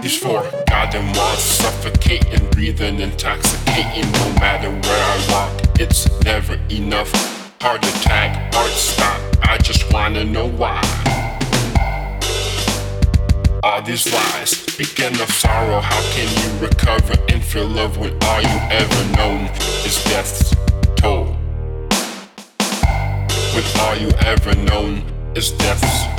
These four goddamn walls suffocating, breathing intoxicating. No matter where I walk, it's never enough. Heart attack, heart stop. I just wanna know why. All these lies, begin of sorrow. How can you recover and feel love when all you ever known is death's toll? When all you ever known is death's toll.